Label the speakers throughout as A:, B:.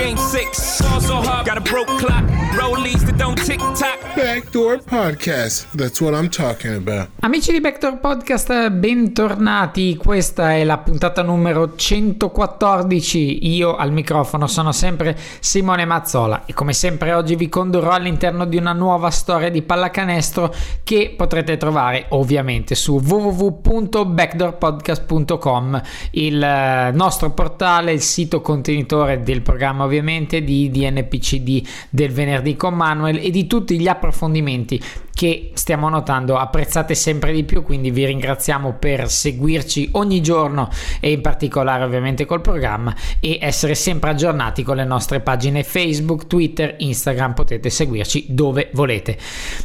A: game six. Ball so hard, got a broke clock, rollies that don't tick tock.
B: Backdoor Podcast. That's what I'm talking about.
C: Amici di Backdoor Podcast, bentornati. Questa è la puntata numero 114. Io al microfono sono sempre Simone Mazzola e come sempre oggi vi condurrò all'interno di una nuova storia di pallacanestro che potrete trovare ovviamente su www.backdoorpodcast.com, il eh, nostro portale, il sito contenitore del programma ovviamente di DNPCD del venerdì con Manuel e di tutti gli approfondimenti che stiamo notando apprezzate sempre di più quindi vi ringraziamo per seguirci ogni giorno e in particolare ovviamente col programma e essere sempre aggiornati con le nostre pagine Facebook, Twitter, Instagram potete seguirci dove volete.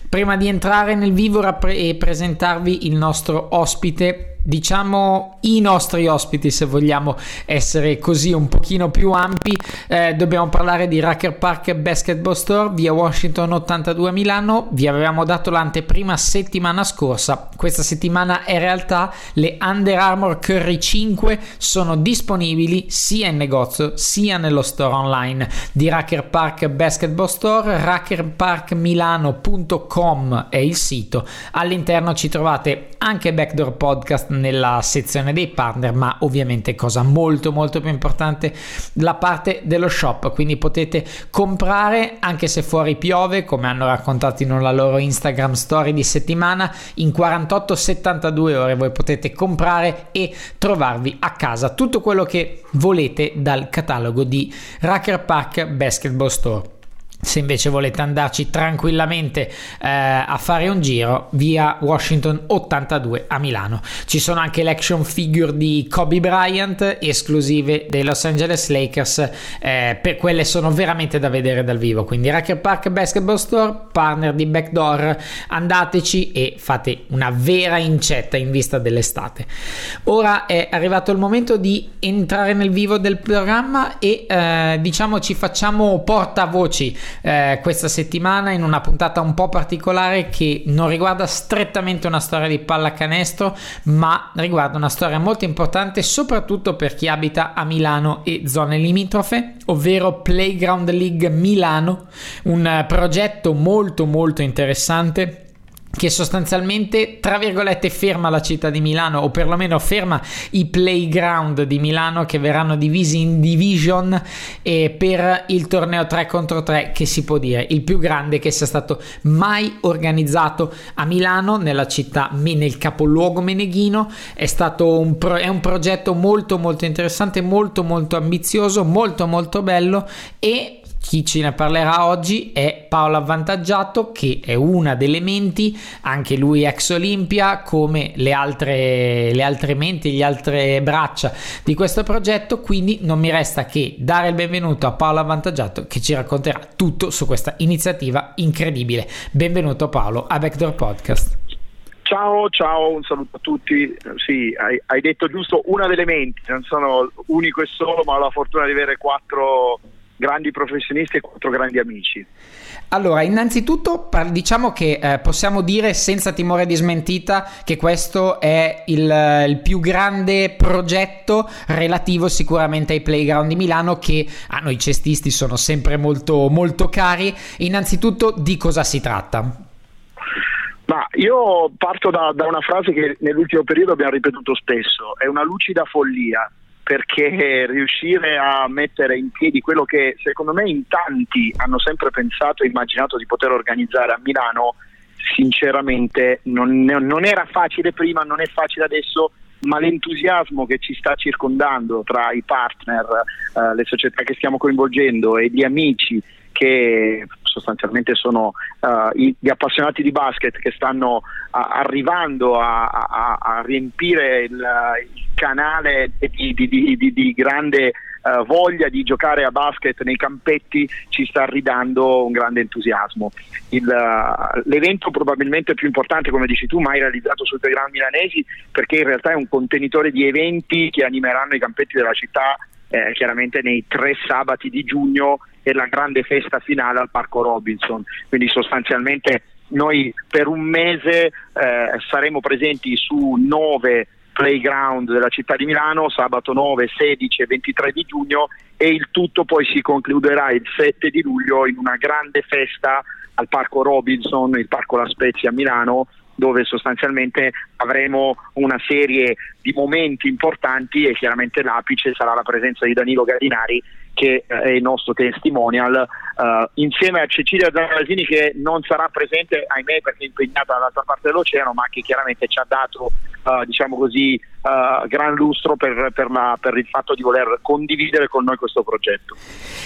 C: Prima di entrare nel vivo e presentarvi il nostro ospite diciamo i nostri ospiti se vogliamo essere così un pochino più ampi eh, dobbiamo parlare di Racker Park Basketball Store via Washington 82 a Milano vi avevamo dato l'anteprima settimana scorsa. Questa settimana in realtà le Under Armour Curry 5 sono disponibili sia in negozio sia nello store online di Racker Park Basketball Store rackerparkmilano.com è il sito. All'interno ci trovate anche Backdoor Podcast nella sezione dei partner, ma ovviamente cosa molto molto più importante la parte dello shop, quindi potete comprare anche se fuori piove, come hanno raccontato in una loro Instagram story di settimana, in 48-72 ore voi potete comprare e trovarvi a casa tutto quello che volete dal catalogo di Racker Park Basketball Store. Se invece volete andarci tranquillamente eh, a fare un giro, via Washington 82 a Milano. Ci sono anche l'action figure di Kobe Bryant, esclusive dei Los Angeles Lakers. Eh, per quelle sono veramente da vedere dal vivo. Quindi Racker Park Basketball Store, partner di Backdoor, andateci e fate una vera incetta in vista dell'estate. Ora è arrivato il momento di entrare nel vivo del programma e eh, diciamo ci facciamo portavoci eh, questa settimana in una puntata un po' particolare che non riguarda strettamente una storia di pallacanestro, ma riguarda una storia molto importante soprattutto per chi abita a Milano e zone limitrofe, ovvero Playground League Milano, un progetto molto molto interessante che sostanzialmente tra virgolette ferma la città di Milano o perlomeno ferma i playground di Milano che verranno divisi in division e per il torneo 3 contro 3 che si può dire il più grande che sia stato mai organizzato a Milano nella città nel capoluogo meneghino. È stato un, pro, è un progetto molto molto interessante molto molto ambizioso molto molto bello e chi ce ne parlerà oggi è Paolo Avvantaggiato, che è una delle menti, anche lui ex Olimpia, come le altre, le altre menti, le altre braccia di questo progetto. Quindi non mi resta che dare il benvenuto a Paolo Avvantaggiato, che ci racconterà tutto su questa iniziativa incredibile. Benvenuto Paolo a Backdoor Podcast.
D: Ciao, ciao, un saluto a tutti. Sì, hai, hai detto giusto una delle menti, non sono unico e solo, ma ho la fortuna di avere quattro grandi professionisti e quattro grandi amici.
C: Allora, innanzitutto diciamo che eh, possiamo dire senza timore di smentita che questo è il, il, più grande progetto relativo sicuramente ai playground di Milano che a noi cestisti sono sempre molto, molto cari. Innanzitutto di cosa si tratta?
D: Ma io parto da, da una frase che nell'ultimo periodo abbiamo ripetuto spesso, è una lucida follia perché riuscire a mettere in piedi quello che secondo me in tanti hanno sempre pensato e immaginato di poter organizzare a Milano, sinceramente non, non era facile prima, non è facile adesso, ma l'entusiasmo che ci sta circondando tra i partner, eh, le società che stiamo coinvolgendo e gli amici che sostanzialmente sono uh, gli appassionati di basket che stanno uh, arrivando a, a, a riempire il, il, canale di, di, di, di grande uh, voglia di giocare a basket nei campetti ci sta ridando un grande entusiasmo. Il, uh, l'evento probabilmente più importante, come dici tu, mai realizzato sui playground milanesi, perché in realtà è un contenitore di eventi che animeranno i campetti della città eh, chiaramente nei tre sabati di giugno e la grande festa finale al Parco Robinson. Quindi sostanzialmente noi per un mese eh, saremo presenti su nove playground della città di Milano sabato 9, 16 e 23 di giugno e il tutto poi si concluderà il 7 di luglio in una grande festa al Parco Robinson, il Parco La Spezia a Milano dove sostanzialmente avremo una serie di momenti importanti e chiaramente l'apice sarà la presenza di Danilo Gardinari che eh, è il nostro testimonial uh, insieme a Cecilia Zanasini che non sarà presente ahimè perché è impegnata dall'altra parte dell'oceano ma che chiaramente ci ha dato uh, diciamo così, uh, gran lustro per, per, la, per, il fatto di voler condividere con noi questo progetto.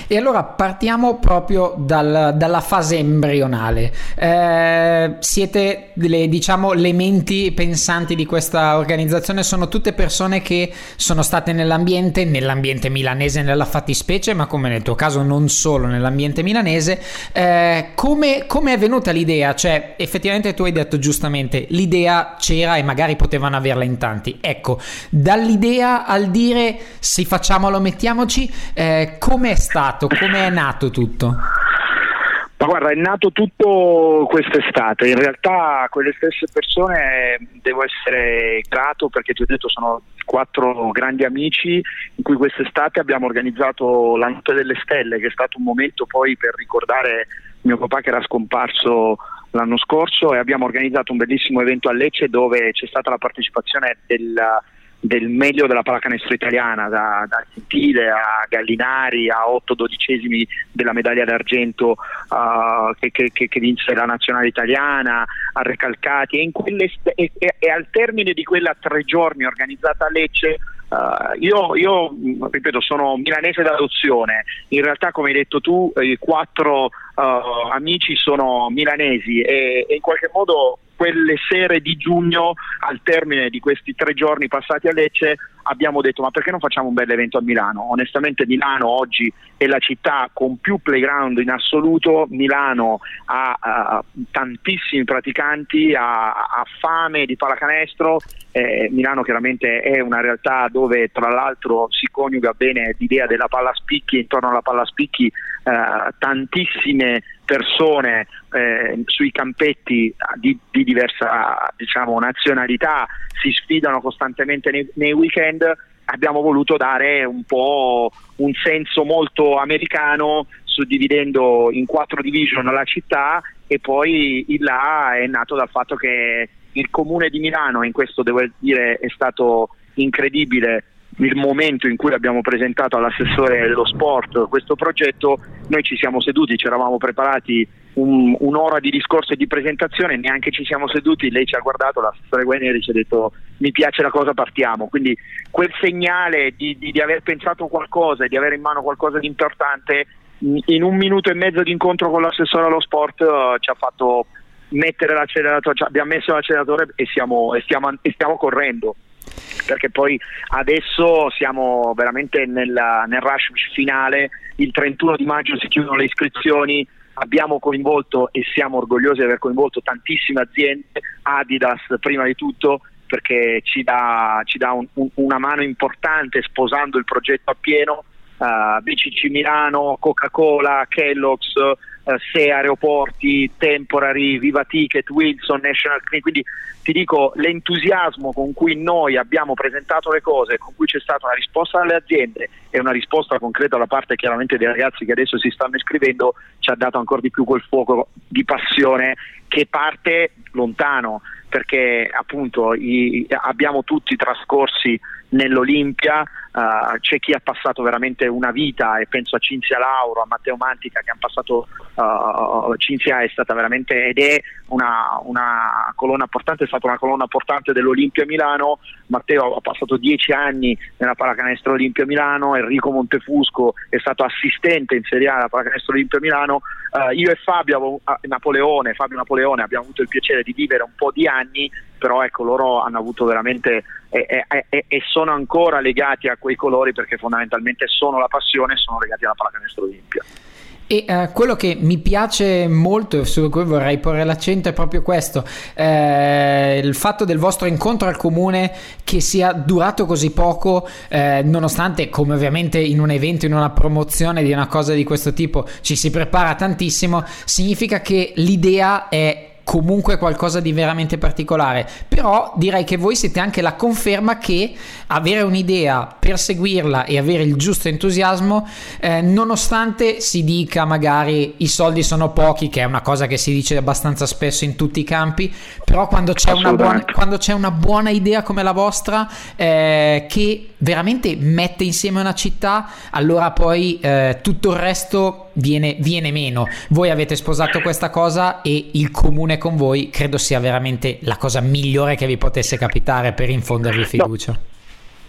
C: E allora partiamo proprio dal, dalla fase embrionale. Eh, siete le, diciamo, le menti pensanti di questa organizzazione, sono tutte persone che sono state nell'ambiente, nell'ambiente milanese nella fattispecie, ma come nel tuo caso non solo nell'ambiente milanese. Eh, come, come è venuta l'idea? Cioè, effettivamente tu hai detto giustamente, l'idea c'era e magari poteva potevano averla in tanti. Ecco, dall'idea al dire se facciamolo, mettiamoci, eh, com'è stato, com'è nato tutto?
D: Ma guarda, è nato tutto quest'estate, in realtà quelle stesse persone devo essere grato perché ti ho detto sono quattro grandi amici in cui quest'estate abbiamo organizzato la Notte delle Stelle che è stato un momento poi per ricordare mio papà che era scomparso l'anno scorso e abbiamo organizzato un bellissimo evento a Lecce dove c'è stata la partecipazione del, del meglio della pallacanestro italiana, da, da Gentile a Gallinari a 8 dodicesimi della medaglia d'argento uh, che, che, che, vinse la nazionale italiana, a Recalcati e, quelle, e, e, al termine di quella tre giorni organizzata a Lecce Uh, io, io, ripeto, sono milanese d'adozione, in realtà come hai detto tu i quattro uh, amici sono milanesi e, e in qualche modo quelle sere di giugno, al termine di questi tre giorni passati a Lecce, abbiamo detto ma perché non facciamo un bel evento a Milano? Onestamente Milano oggi è la città con più playground in assoluto, Milano ha uh, tantissimi praticanti, ha, ha, fame di pallacanestro, eh, Milano chiaramente è una realtà dove tra l'altro si coniuga bene l'idea della palla spicchi, intorno alla palla spicchi eh, tantissime persone eh, sui campetti di, di diversa diciamo, nazionalità si sfidano costantemente nei, nei weekend abbiamo voluto dare un po' un senso molto americano suddividendo in quattro division la città e poi il là è nato dal fatto che il comune di Milano, in questo devo dire è stato incredibile il momento in cui abbiamo presentato all'assessore dello sport questo progetto, noi ci siamo seduti, ci eravamo preparati un, un'ora di discorso e di presentazione, neanche ci siamo seduti, lei ci ha guardato, l'assessore Guarneri ci ha detto mi piace la cosa, partiamo. Quindi quel segnale di, di, di aver pensato qualcosa e di avere in mano qualcosa di importante in un minuto e mezzo di incontro con l'assessore allo sport uh, ci ha fatto mettere l'acceleratore, cioè abbiamo messo l'acceleratore e, siamo, e, stiamo, e stiamo correndo perché poi adesso siamo veramente nella, nel rush finale, il 31 di maggio si chiudono le iscrizioni, abbiamo coinvolto e siamo orgogliosi di aver coinvolto tantissime aziende, Adidas prima di tutto, perché ci dà, ci dà un, un, una mano importante sposando il progetto appieno, uh, BCC Milano, Coca-Cola, Kellogg's, uh, Se Aeroporti, Temporary, Viva Ticket, Wilson, National Clean, quindi ti dico l'entusiasmo con cui noi abbiamo presentato le cose, con cui c'è stata una risposta dalle aziende e una risposta concreta da parte chiaramente dei ragazzi che adesso si stanno iscrivendo, ci ha dato ancora di più quel fuoco di passione che parte lontano perché appunto i, abbiamo tutti trascorsi nell'Olimpia, Uh, c'è chi ha passato veramente una vita e penso a Cinzia Lauro, a Matteo Mantica che hanno passato, uh, Cinzia è stata veramente ed è una, una, colonna portante, è stata una colonna portante dell'Olimpia Milano, Matteo ha passato dieci anni nella pallacanestro Olimpia Milano, Enrico Montefusco è stato assistente in Serie A alla pallacanestro Olimpia Milano, uh, io e Fabio Napoleone, Fabio Napoleone abbiamo avuto il piacere di vivere un po' di anni però ecco loro hanno avuto veramente e, e, e, sono ancora legati a quei colori perché fondamentalmente sono la passione e sono legati alla pallacanestro Olimpia.
C: E uh, quello che mi piace molto, su cui vorrei porre l'accento, è proprio questo: eh, il fatto del vostro incontro al comune che sia durato così poco, eh, nonostante, come ovviamente in un evento, in una promozione di una cosa di questo tipo ci si prepara tantissimo, significa che l'idea è comunque qualcosa di veramente particolare. Però direi che voi siete anche la conferma che avere un'idea, perseguirla e avere il giusto entusiasmo, eh, nonostante si dica magari i soldi sono pochi, che è una cosa che si dice abbastanza spesso in tutti i campi, però quando c'è, una buona, quando c'è una buona, idea come la vostra, eh, che veramente mette insieme una città, allora poi eh, tutto il resto viene, viene meno. Voi avete sposato questa cosa e il comune con voi credo sia veramente la cosa migliore che vi potesse capitare per infondervi fiducia. No.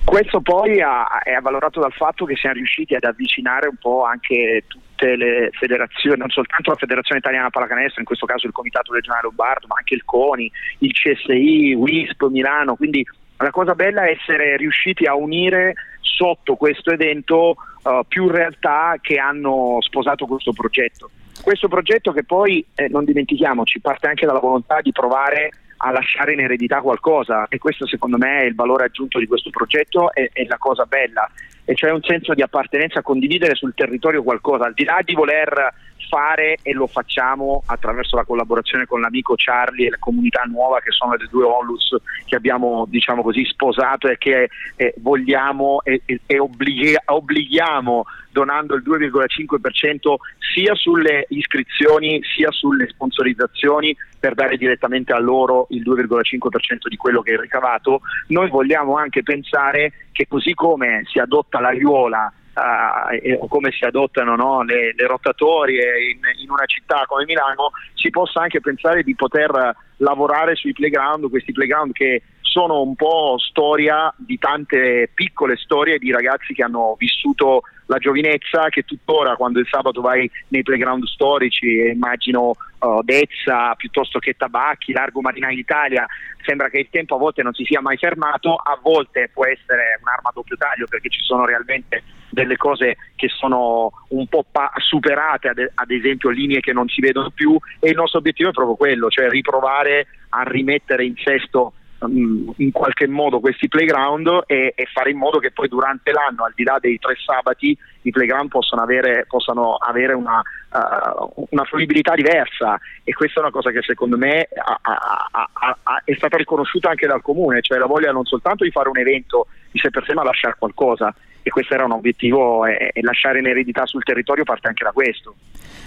D: Questo poi ha, è avvalorato dal fatto che siamo riusciti ad avvicinare un po' anche tutte le federazioni, non soltanto la Federazione Italiana Pallacanestro, in questo caso il Comitato Regionale Lombardo, ma anche il CONI, il CSI, WISP, Milano, quindi la cosa bella è essere riusciti a unire sotto questo evento uh, più realtà che hanno sposato questo progetto. Questo progetto che poi, eh, non dimentichiamoci, parte anche dalla volontà di provare a lasciare in eredità qualcosa. E questo secondo me è il valore aggiunto di questo progetto e, è la cosa bella. E cioè un senso di appartenenza a condividere sul territorio qualcosa, al di là di voler fare e lo facciamo attraverso la collaborazione con l'amico Charlie e la comunità nuova che sono le due Onlus che abbiamo diciamo così sposato e che eh, vogliamo e, e, e obblighi- obblighiamo donando il 2,5% sia sulle iscrizioni sia sulle sponsorizzazioni per dare direttamente a loro il 2,5% di quello che è ricavato. Noi vogliamo anche pensare che così come si adotta l'aiuola Uh, o come si adottano no, le, le, rotatorie in, in, una città come Milano, si possa anche pensare di poter lavorare sui playground, questi playground che sono un po' storia di tante piccole storie di ragazzi che hanno vissuto la giovinezza che tuttora quando il sabato vai nei playground storici immagino Dezza piuttosto che Tabacchi, Largo Marina Italia, sembra che il tempo a volte non si sia mai fermato, a volte può essere un'arma a doppio taglio perché ci sono realmente delle cose che sono un po' pa- superate, ad, ad esempio linee che non si vedono più e il nostro obiettivo è proprio quello, cioè riprovare a rimettere in sesto In qualche modo questi playground e, e, fare in modo che poi durante l'anno, al di là dei tre sabati, i playground possano avere, possano avere una, uh, una, fruibilità diversa e questa è una cosa che secondo me ha, ha, ha, è stata riconosciuta anche dal comune, cioè la voglia non soltanto di fare un evento di sé per sé ma lasciare qualcosa e questo era un obiettivo e lasciare in eredità sul territorio parte anche da questo.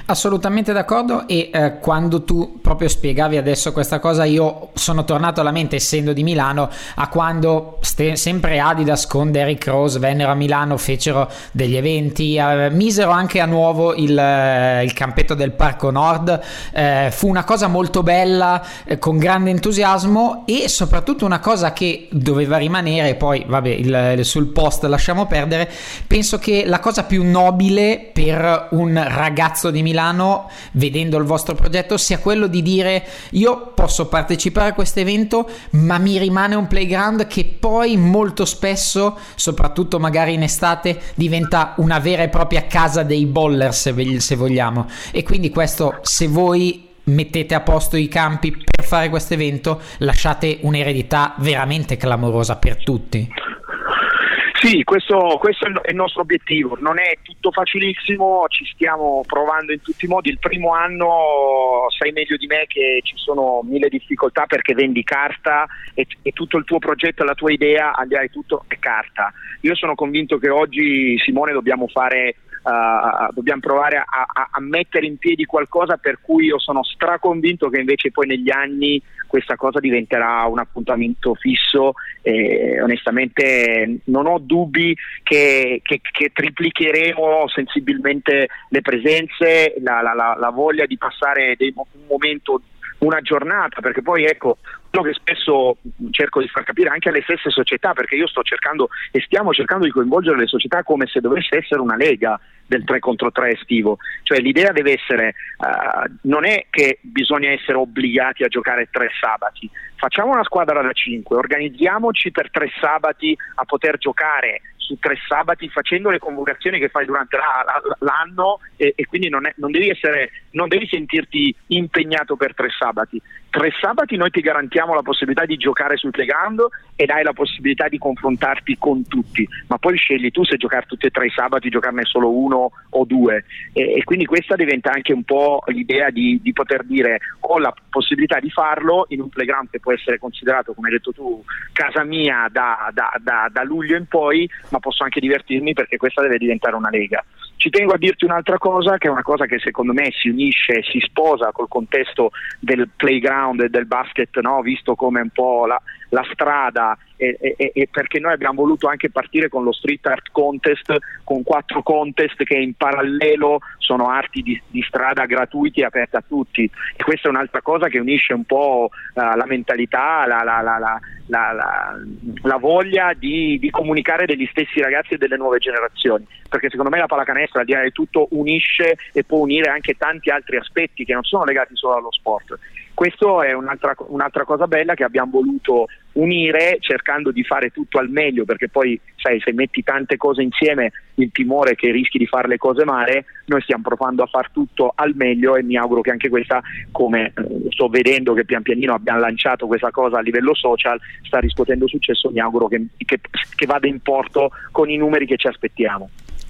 C: Assolutamente d'accordo e eh, quando tu proprio spiegavi adesso questa cosa io sono tornato alla mente essendo di Milano a quando ste- sempre Adidas con Derrick Rose vennero a Milano, fecero degli eventi, eh, misero anche a nuovo il, eh, il campetto del Parco Nord, eh, fu una cosa molto bella eh, con grande entusiasmo e soprattutto una cosa che doveva rimanere, poi vabbè il, sul post lasciamo perdere, penso che la cosa più nobile per un ragazzo di Milano Milano, vedendo il vostro progetto, sia quello di dire io posso partecipare a questo evento, ma mi rimane un playground che poi molto spesso, soprattutto magari in estate, diventa una vera e propria casa dei boller, se, se vogliamo. E quindi questo, se voi mettete a posto i campi per fare questo evento, lasciate un'eredità veramente clamorosa per tutti.
D: Sì, questo, questo, è il nostro obiettivo, non è tutto facilissimo, ci stiamo provando in tutti i modi, il primo anno sai meglio di me che ci sono mille difficoltà perché vendi carta e, e tutto il tuo progetto, la tua idea, al di là di tutto è carta. Io sono convinto che oggi Simone dobbiamo fare uh, dobbiamo provare a, a, a, mettere in piedi qualcosa per cui io sono straconvinto che invece poi negli anni questa cosa diventerà un appuntamento fisso e onestamente non ho dubbi che, che, che triplicheremo sensibilmente le presenze, la, la, la, la voglia di passare dei, un momento una giornata, perché poi ecco, quello che spesso cerco di far capire anche alle stesse società, perché io sto cercando e stiamo cercando di coinvolgere le società come se dovesse essere una lega del 3 contro 3 estivo, cioè l'idea deve essere, uh, non è che bisogna essere obbligati a giocare tre sabati, facciamo una squadra da 5, organizziamoci per tre sabati a poter giocare su tre sabati facendo le convocazioni che fai durante la, la, l'anno e, e quindi non, è, non, devi essere, non devi sentirti impegnato per tre sabati. Tre sabati noi ti garantiamo la possibilità di giocare sul playground ed hai la possibilità di confrontarti con tutti, ma poi scegli tu se giocare tutti e tre i sabati, giocarne solo uno o due e, e quindi questa diventa anche un po' l'idea di, di, poter dire ho la possibilità di farlo in un playground che può essere considerato, come hai detto tu, casa mia da, da, da, da luglio in poi, ma posso anche divertirmi perché questa deve diventare una lega. Ci tengo a dirti un'altra cosa, che è una cosa che secondo me si unisce, si sposa col contesto del playground e del basket, no? visto come un po' la, la strada e, e, e, perché noi abbiamo voluto anche partire con lo street art contest, con quattro contest che in parallelo sono arti di, di strada gratuiti e aperti a tutti e questa è un'altra cosa che unisce un po' uh, la mentalità, la, la, la, la voglia di, di, comunicare degli stessi ragazzi e delle nuove generazioni, perché secondo me la pallacanestro al di là di tutto unisce e può unire anche tanti altri aspetti che non sono legati solo allo sport. Questo è un'altra, un'altra cosa bella che abbiamo voluto unire cercando di fare tutto al meglio perché poi sai se metti tante cose insieme il timore che rischi di fare le cose male noi stiamo provando a far tutto al meglio e mi auguro che anche questa come eh, sto vedendo che pian pianino abbiamo lanciato questa cosa a livello social sta riscuotendo successo mi auguro che, che, che vada in porto con i numeri che ci aspettiamo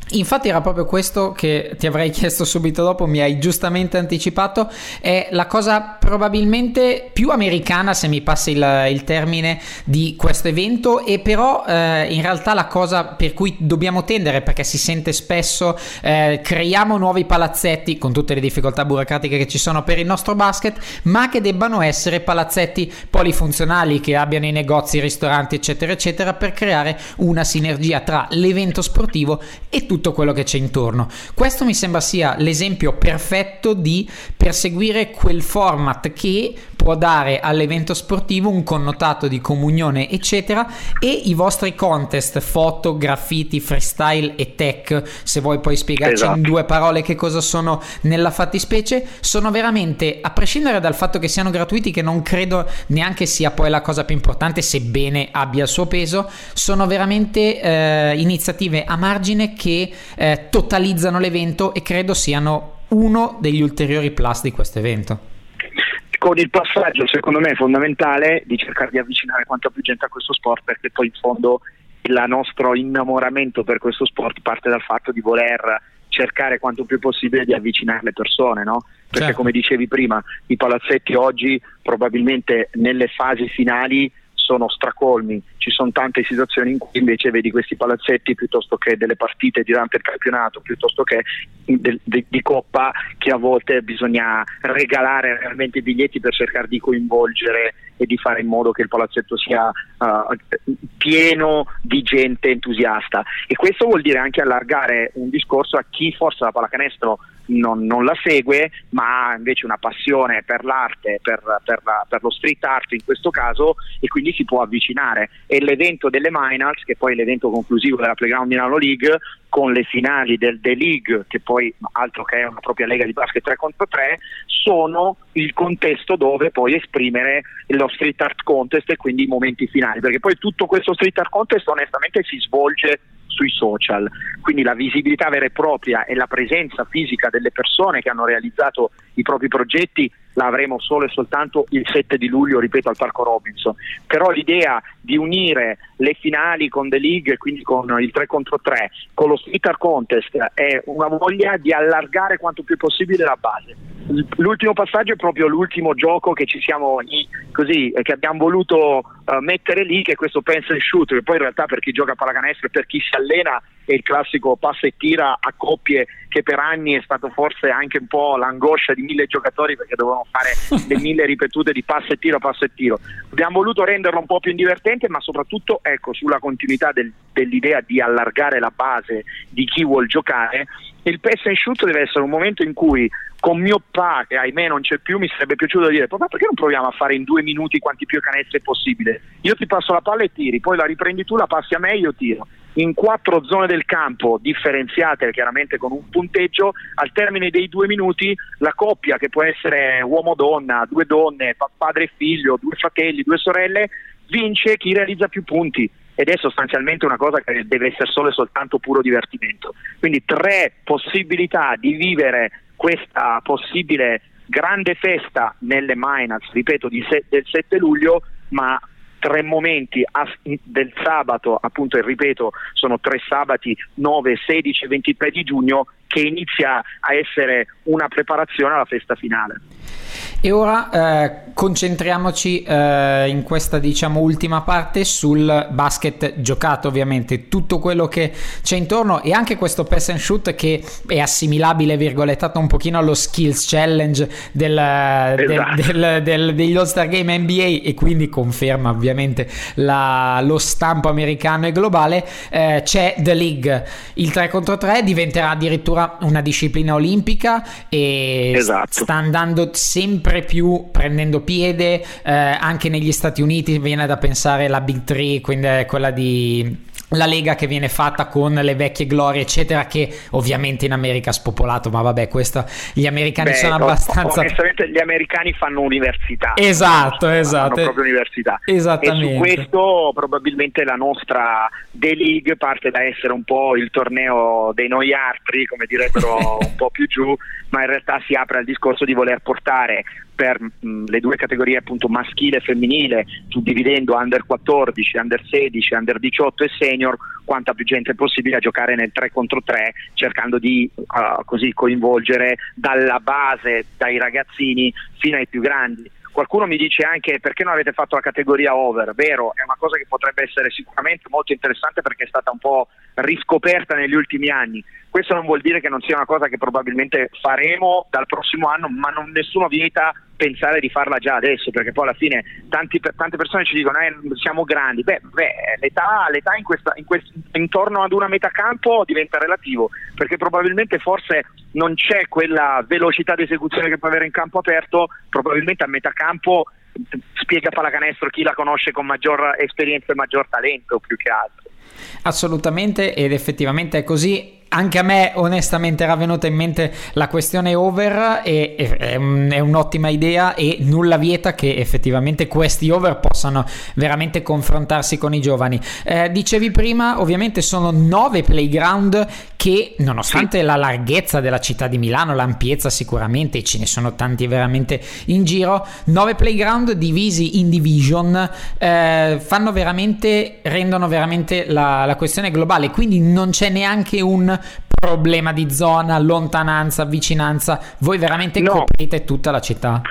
C: Infatti era proprio questo che ti avrei chiesto subito dopo, mi hai giustamente anticipato, è la cosa probabilmente più americana, se mi passi il, il termine, di questo evento e però eh, in realtà la cosa per cui dobbiamo tendere, perché si sente spesso, eh, creiamo nuovi palazzetti con tutte le difficoltà burocratiche che ci sono per il nostro basket, ma che debbano essere palazzetti polifunzionali, che abbiano i negozi, i ristoranti, eccetera, eccetera, per creare una sinergia tra l'evento sportivo e tutto quello che c'è intorno. Questo mi sembra sia l'esempio perfetto di perseguire quel format che può dare all'evento sportivo un connotato di comunione, eccetera, e i vostri contest, foto, graffiti, freestyle e tech, se vuoi poi spiegarci esatto. in due parole che cosa sono nella fattispecie, sono veramente, a prescindere dal fatto che siano gratuiti, che non credo neanche sia poi la cosa più importante, sebbene abbia il suo peso, sono veramente eh, iniziative a margine che eh, totalizzano l'evento e credo siano uno degli ulteriori plus di questo evento
D: con il passaggio secondo me fondamentale di cercare di avvicinare quanta più gente a questo sport perché poi in fondo il nostro innamoramento per questo sport parte dal fatto di voler cercare quanto più possibile di avvicinare le persone, no? Perché certo. come dicevi prima, i palazzetti oggi probabilmente nelle fasi finali sono stracolmi, ci sono tante situazioni in cui invece vedi questi palazzetti piuttosto che delle partite durante il campionato, piuttosto che di, di, di coppa che a volte bisogna regalare realmente i biglietti per cercare di coinvolgere e di fare in modo che il palazzetto sia uh, pieno di gente entusiasta. E questo vuol dire anche allargare un discorso a chi forse la pallacanestro non, non, la segue, ma ha invece una passione per l'arte, per, per, la, per, lo street art in questo caso, e quindi si può avvicinare. E l'evento delle Minals, che poi è l'evento conclusivo della Playground Milano League, con le finali del The League, che poi altro che è una propria lega di basket 3 contro 3, sono il contesto dove poi esprimere lo street art contest e quindi i momenti finali, perché poi tutto questo street art contest onestamente si svolge sui social. Quindi la visibilità vera e propria e la presenza fisica delle persone che hanno realizzato i propri progetti la avremo solo e soltanto il 7 di luglio, ripeto, al Parco Robinson. Però l'idea di unire le finali con The League, quindi con il 3 contro 3, con lo Twitter Contest, è una voglia di allargare quanto più possibile la base. L'ultimo passaggio è proprio l'ultimo gioco che siamo così, che abbiamo voluto uh, mettere lì, che è questo pencil shoot, che poi in realtà per chi gioca a pallacanestro e per chi si allena e il classico passa e tira a coppie che per anni è stato forse anche un po' l'angoscia di mille giocatori perché dovevano fare le mille ripetute di passa e tiro, passa e tiro. Abbiamo voluto renderlo un po' più divertente ma soprattutto ecco, sulla continuità del, dell'idea di allargare la base di chi vuol giocare il pass and shoot deve essere un momento in cui con mio pa, che ahimè non c'è più, mi sarebbe piaciuto dire papà perché non proviamo a fare in due minuti quanti più canestri possibile? Io ti passo la palla e tiri, poi la riprendi tu, la passi a me e io tiro. In quattro zone del campo differenziate chiaramente con un punteggio, al termine dei due minuti la coppia che può essere uomo-donna, due donne, padre e figlio, due fratelli, due sorelle, vince chi realizza più punti ed è sostanzialmente una cosa che deve essere solo e soltanto puro divertimento. Quindi tre possibilità di vivere questa possibile grande festa nelle Miners, ripeto, se- del 7 luglio, ma tre momenti del sabato, appunto, e ripeto, sono tre sabati 9, 16 e 23 di giugno che inizia a essere una preparazione alla festa finale.
C: E ora eh, concentriamoci eh, in questa diciamo ultima parte sul basket giocato ovviamente, tutto quello che c'è intorno e anche questo pass and shoot che è assimilabile virgolettato un pochino allo skills challenge del, esatto. del, del, del, degli All Star Game NBA e quindi conferma ovviamente la, lo stampo americano e globale, eh, c'è The League, il 3 contro 3 diventerà addirittura una disciplina olimpica e esatto. sta andando sempre sempre più prendendo piede, eh, anche negli Stati Uniti viene da pensare la Big Three, quindi quella di la lega che viene fatta con le vecchie glorie, eccetera, che ovviamente in America ha spopolato, ma vabbè, questa gli americani Beh, sono abbastanza.
D: Onestamente, gli americani fanno università.
C: Esatto, esatto.
D: Fanno proprio università.
C: Esattamente.
D: E su questo probabilmente la nostra D-League parte da essere un po' il torneo dei noi altri, come direbbero un po' più giù, ma in realtà si apre al discorso di voler portare per mh, le due categorie appunto maschile e femminile, suddividendo under 14, under 16, under 18 e senior, quanta più gente possibile a giocare nel 3 contro 3, cercando di uh, così coinvolgere dalla base, dai ragazzini fino ai più grandi. Qualcuno mi dice anche perché non avete fatto la categoria over, vero, è una cosa che potrebbe essere sicuramente molto interessante perché è stata un po' riscoperta negli ultimi anni. Questo non vuol dire che non sia una cosa che probabilmente faremo dal prossimo anno, ma non, nessuno vieta pensare di farla già adesso, perché poi alla fine tanti, tante persone ci dicono eh, siamo grandi, beh, beh l'età, l'età in questa, in quest, intorno ad una metà campo diventa relativo, perché probabilmente forse non c'è quella velocità di esecuzione che può avere in campo aperto, probabilmente a metà campo spiega pallacanestro chi la conosce con maggior esperienza e maggior talento più che altro.
C: Assolutamente ed effettivamente è così anche a me onestamente era venuta in mente la questione over e, e, è, un'ottima idea e nulla vieta che effettivamente questi over possano veramente confrontarsi con i giovani. Eh, dicevi prima, ovviamente sono nove playground che nonostante sì. la larghezza della città di Milano, l'ampiezza sicuramente, ce ne sono tanti veramente in giro, nove playground divisi in division eh, fanno veramente, rendono veramente la, la questione globale, quindi non c'è neanche un problema di zona, lontananza, vicinanza, voi veramente no. coprite tutta la città?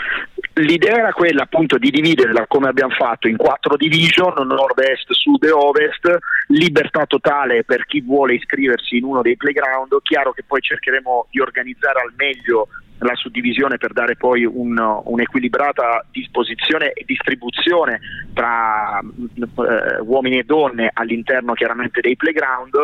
D: L'idea era quella appunto di dividerla come abbiamo fatto in quattro division, nord-est, sud e ovest, libertà totale per chi vuole iscriversi in uno dei playground, chiaro che poi cercheremo di organizzare al meglio la suddivisione per dare poi un, un'equilibrata disposizione e distribuzione tra eh, uomini e donne all'interno chiaramente dei playground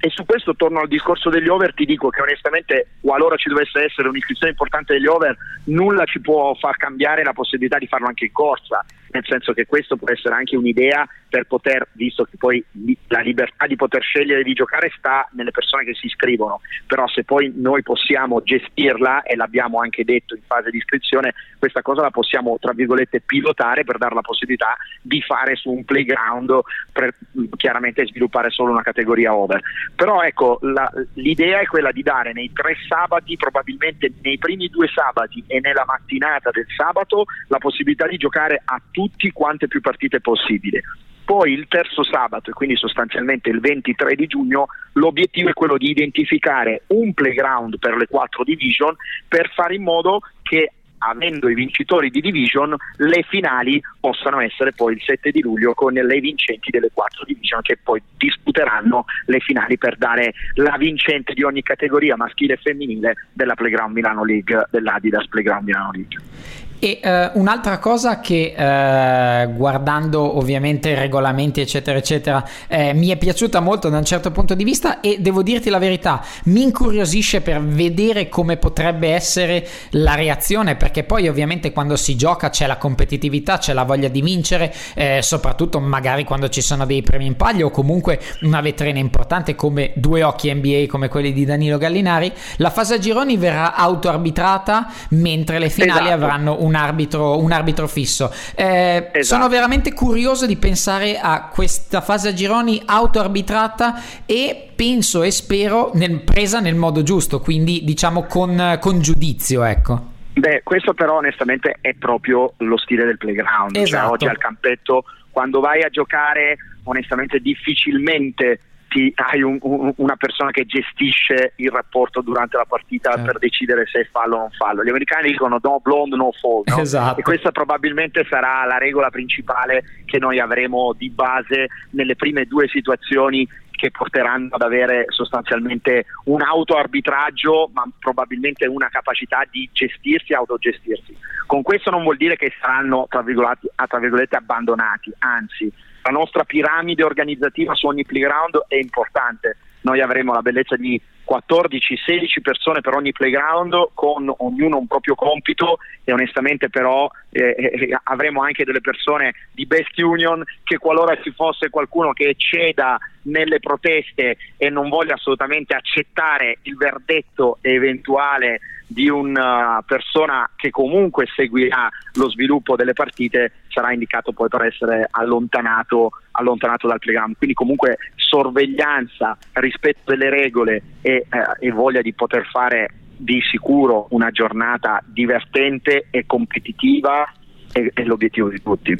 D: e su questo torno al discorso degli over, ti dico che onestamente qualora ci dovesse essere un'iscrizione importante degli over, nulla ci può far cambiare la possibilità di farlo anche in corsa nel senso che questo può essere anche un'idea per poter, visto che poi la libertà di poter scegliere di giocare sta nelle persone che si iscrivono, però se poi noi possiamo gestirla, e l'abbiamo anche detto in fase di iscrizione, questa cosa la possiamo tra virgolette pilotare per dare la possibilità di fare su un playground, per chiaramente sviluppare solo una categoria over. Però ecco, la, l'idea è quella di dare nei tre sabati, probabilmente nei primi due sabati e nella mattinata del sabato, la possibilità di giocare a tutti tutti quante più partite possibile. Poi il terzo sabato, e quindi sostanzialmente il 23 di giugno, l'obiettivo è quello di identificare un playground per le quattro division per fare in modo che avendo i vincitori di division, le finali possano essere poi il 7 di luglio con le vincenti delle quattro division che poi disputeranno le finali per dare la vincente di ogni categoria maschile e femminile della Playground Milano League, dell'Adidas Playground Milano League.
C: E uh, un'altra cosa che uh, guardando ovviamente i regolamenti eccetera eccetera eh, mi è piaciuta molto da un certo punto di vista e devo dirti la verità mi incuriosisce per vedere come potrebbe essere la reazione perché poi ovviamente quando si gioca c'è la competitività c'è la voglia di vincere eh, soprattutto magari quando ci sono dei premi in palio o comunque una vetrina importante come due occhi NBA come quelli di Danilo Gallinari la fase a gironi verrà autoarbitrata mentre le finali esatto. avranno un un arbitro, un arbitro fisso. Eh, esatto. Sono veramente curioso di pensare a questa fase a gironi autoarbitrata e penso e spero nel, presa nel modo giusto, quindi diciamo con, con giudizio, ecco.
D: Beh, questo però onestamente è proprio lo stile del playground. Cioè, esatto. Cioè, oggi al campetto, quando vai a giocare, onestamente difficilmente ti, hai un, un, una persona che gestisce il rapporto durante la partita certo. per decidere se è fallo o non fallo. Gli americani dicono no blonde, no fall, no? Esatto. e questa probabilmente sarà la regola principale che noi avremo di base nelle prime due situazioni che porteranno ad avere sostanzialmente un autoarbitraggio, ma probabilmente una capacità di gestirsi e autogestirsi. Con questo non vuol dire che saranno tra virgolette, tra virgolette abbandonati, anzi la nostra piramide organizzativa su ogni playground è importante. Noi avremo la bellezza di 14-16 persone per ogni playground con ognuno un proprio compito e onestamente però eh, eh, avremo anche delle persone di best union che qualora ci fosse qualcuno che ceda nelle proteste e non voglia assolutamente accettare il verdetto eventuale di una persona che comunque seguirà lo sviluppo delle partite sarà indicato poi per essere allontanato, allontanato dal playground. Quindi comunque sorveglianza, rispetto delle regole e, eh, e voglia di poter fare di sicuro una giornata divertente e competitiva è, è l'obiettivo di tutti.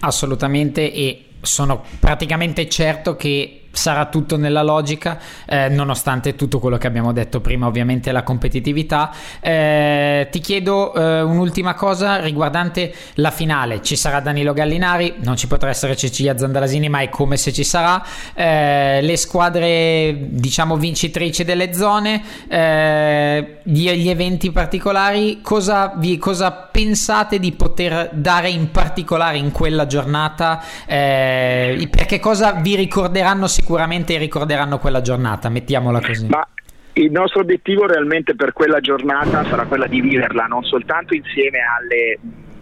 C: Assolutamente e sono praticamente certo che sarà tutto nella logica, eh, nonostante tutto quello che abbiamo detto prima, ovviamente la competitività. Eh, ti chiedo eh, un'ultima cosa riguardante la finale. Ci sarà Danilo Gallinari, non ci potrà essere Cecilia Zandalasini, ma è come se ci sarà. Eh, le squadre, diciamo, vincitrici delle zone, eh, gli, gli, eventi particolari, cosa, vi, cosa pensate di poter dare in particolare in quella giornata? Eh, perché cosa vi ricorderanno? Sicuramente ricorderanno quella giornata, mettiamola così.
D: Ma il nostro obiettivo realmente per quella giornata sarà quella di viverla, non soltanto insieme alle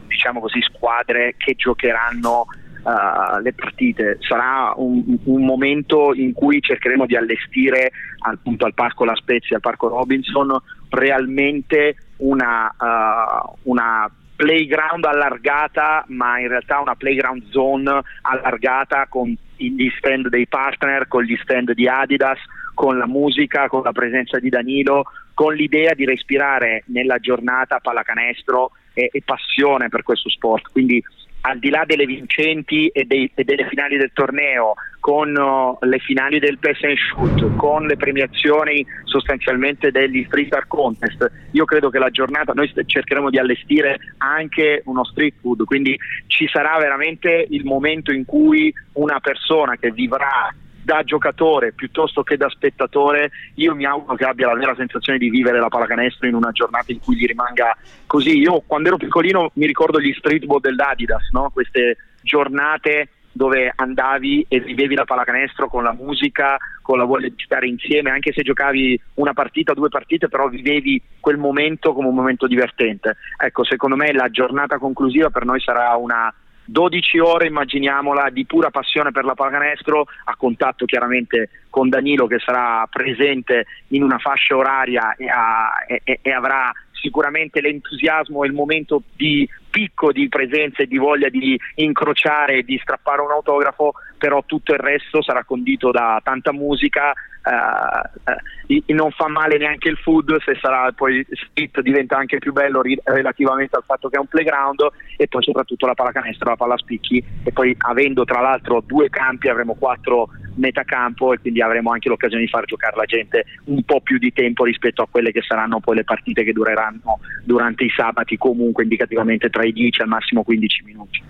D: diciamo così, squadre che giocheranno uh, le partite, sarà un, un, momento in cui cercheremo di allestire appunto al Parco La Spezia, al Parco Robinson, realmente una, uh, una playground allargata, ma in realtà una playground zone allargata con gli stand dei partner, con gli stand di Adidas, con la musica, con la presenza di Danilo, con l'idea di respirare nella giornata pallacanestro e, e passione per questo sport. Quindi al di là delle vincenti e, dei, e delle finali del torneo, con uh, le finali del Pass and Shoot, con le premiazioni sostanzialmente degli Street Art Contest, io credo che la giornata noi cercheremo di allestire anche uno street food, quindi ci sarà veramente il momento in cui una persona che vivrà da giocatore piuttosto che da spettatore, io mi auguro che abbia la vera sensazione di vivere la pallacanestro in una giornata in cui gli rimanga così. Io quando ero piccolino mi ricordo gli streetball dell'Adidas, no? queste giornate dove andavi e vivevi la pallacanestro con la musica, con la voglia di stare insieme, anche se giocavi una partita, due partite, però vivevi quel momento come un momento divertente. Ecco, secondo me la giornata conclusiva per noi sarà una 12 ore, immaginiamola, di pura passione per la pallacanestro, a contatto chiaramente con Danilo che sarà presente in una fascia oraria e, ha, e, e avrà sicuramente l'entusiasmo e il momento di picco di presenza e di voglia di incrociare e di strappare un autografo, però tutto il resto sarà condito da tanta musica, eh, eh, non fa male neanche il food, se sarà poi split diventa anche più bello ri- relativamente al fatto che è un playground e poi soprattutto la pallacanestro, la palla spicchi e poi avendo tra l'altro due campi avremo quattro metà campo e quindi avremo anche l'occasione di far giocare la gente un po' più di tempo rispetto a quelle che saranno poi le partite che dureranno durante i sabati comunque indicativamente tra i 10 al massimo 15 minuti.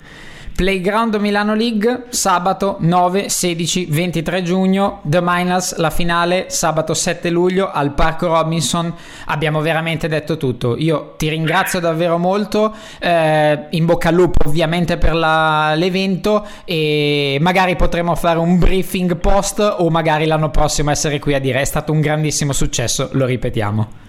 C: Playground Milano League sabato 9, 16, 23 giugno, The Miners la finale sabato 7 luglio al Parco Robinson. Abbiamo veramente detto tutto. Io ti ringrazio davvero molto, eh, in bocca al lupo ovviamente per la, l'evento e magari potremo fare un briefing post o magari l'anno prossimo essere qui a dire è stato un grandissimo successo, lo ripetiamo.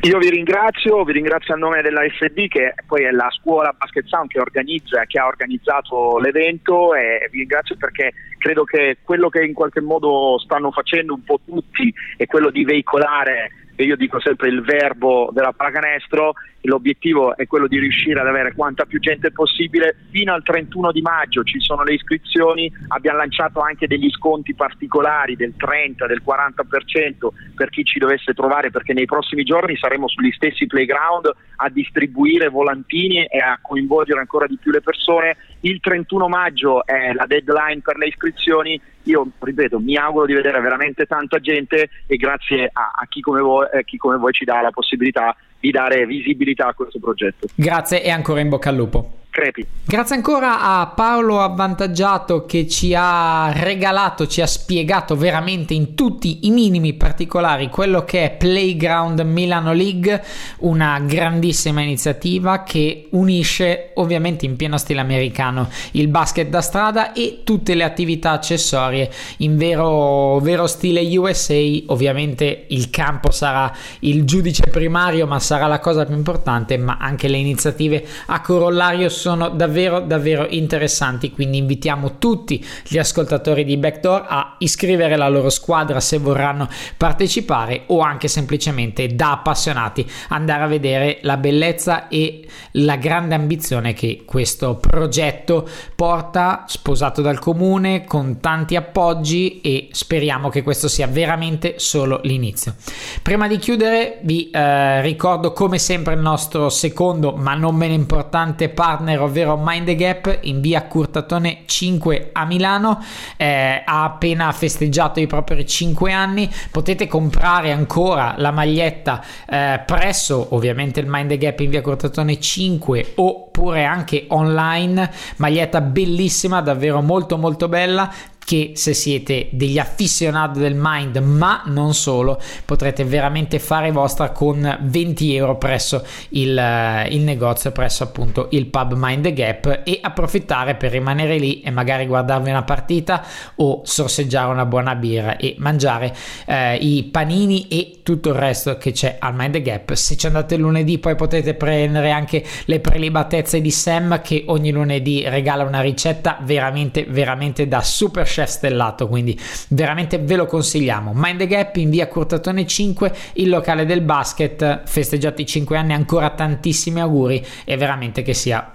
D: Io vi ringrazio, vi ringrazio a nome della SD che poi è la scuola Basket Sound che organizza, che ha organizzato l'evento e vi ringrazio perché credo che quello che in qualche modo stanno facendo un po' tutti è quello di veicolare e io dico sempre il verbo della pallacanestro, l'obiettivo è quello di riuscire ad avere quanta più gente possibile. Fino al 31 di maggio ci sono le iscrizioni, abbiamo lanciato anche degli sconti particolari del 30, del 40% per chi ci dovesse trovare perché nei prossimi giorni saremo sugli stessi playground a distribuire volantini e a coinvolgere ancora di più le persone. Il 31 maggio è la deadline per le iscrizioni io ripeto, mi auguro di vedere veramente tanta gente e grazie a, a chi, come voi, eh, chi come voi ci dà la possibilità di dare visibilità a questo progetto.
C: Grazie e ancora in bocca al lupo.
D: Crepi.
C: Grazie ancora a Paolo Avvantaggiato che ci ha regalato, ci ha spiegato veramente in tutti i minimi particolari quello che è Playground Milano League, una grandissima iniziativa che unisce ovviamente in pieno stile americano il basket da strada e tutte le attività accessorie in vero, vero stile USA. Ovviamente il campo sarà il giudice primario, ma sarà la cosa più importante, ma anche le iniziative a corollario sono davvero davvero interessanti quindi invitiamo tutti gli ascoltatori di Backdoor a iscrivere la loro squadra se vorranno partecipare o anche semplicemente da appassionati andare a vedere la bellezza e la grande ambizione che questo progetto porta sposato dal comune con tanti appoggi e speriamo che questo sia veramente solo l'inizio. Prima di chiudere vi eh, ricordo come sempre il nostro secondo ma non meno importante partner partner, ovvero Mind the Gap in via Curtatone 5 a Milano. Eh, ha appena festeggiato i propri 5 anni. Potete comprare ancora la maglietta eh, presso ovviamente il Mind the Gap in via Curtatone 5 oppure anche online. Maglietta bellissima, davvero molto molto bella che se siete degli affissionati del mind ma non solo potrete veramente fare vostra con 20 euro presso il, eh, il negozio presso appunto il pub Mind Gap e approfittare per rimanere lì e magari guardarvi una partita o sorseggiare una buona birra e mangiare eh, i panini e tutto il resto che c'è al Mind Gap. Se ci andate lunedì poi potete prendere anche le prelibatezze di Sam che ogni lunedì regala una ricetta veramente veramente da super chef stellato, quindi veramente ve lo consigliamo. Mind the Gap in via Curtatone 5, il locale del basket, festeggiati i 5 anni, ancora tantissimi auguri e veramente che sia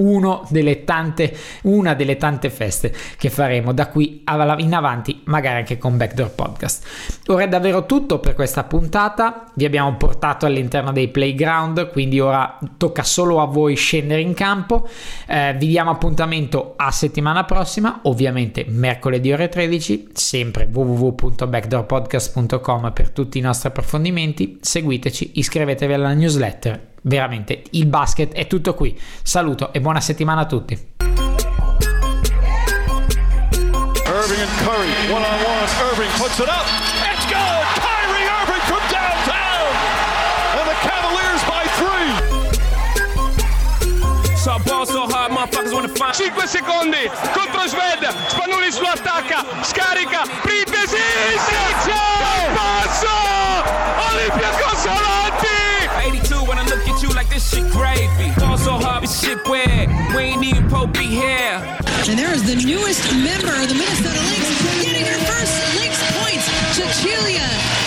C: delle tante, una delle tante feste che faremo da qui in avanti, magari anche con Backdoor Podcast. Ora è davvero tutto per questa puntata, vi abbiamo portato all'interno dei playground, quindi ora tocca solo a voi scendere in campo. Eh, vi diamo appuntamento a settimana prossima, ovviamente mercoledì ore 13, sempre www.backdoorpodcast.com per tutti i nostri approfondimenti. Seguiteci, iscrivetevi alla newsletter. Veramente il basket è tutto qui. Saluto e buona settimana a tutti. Irving and Curry, one on one. Irving puts it up. 5 secondi contro Sved. Spanulis lo attacca. Scarica. Pripesi. Seggia. Passo. Olympiacos avanti. 82 when I look at you like this shit gravy. Ball so hard, this shit weird. We ain't even Pope be here. And there is the newest member of the Minnesota Lynx getting her first Lynx points, Cecilia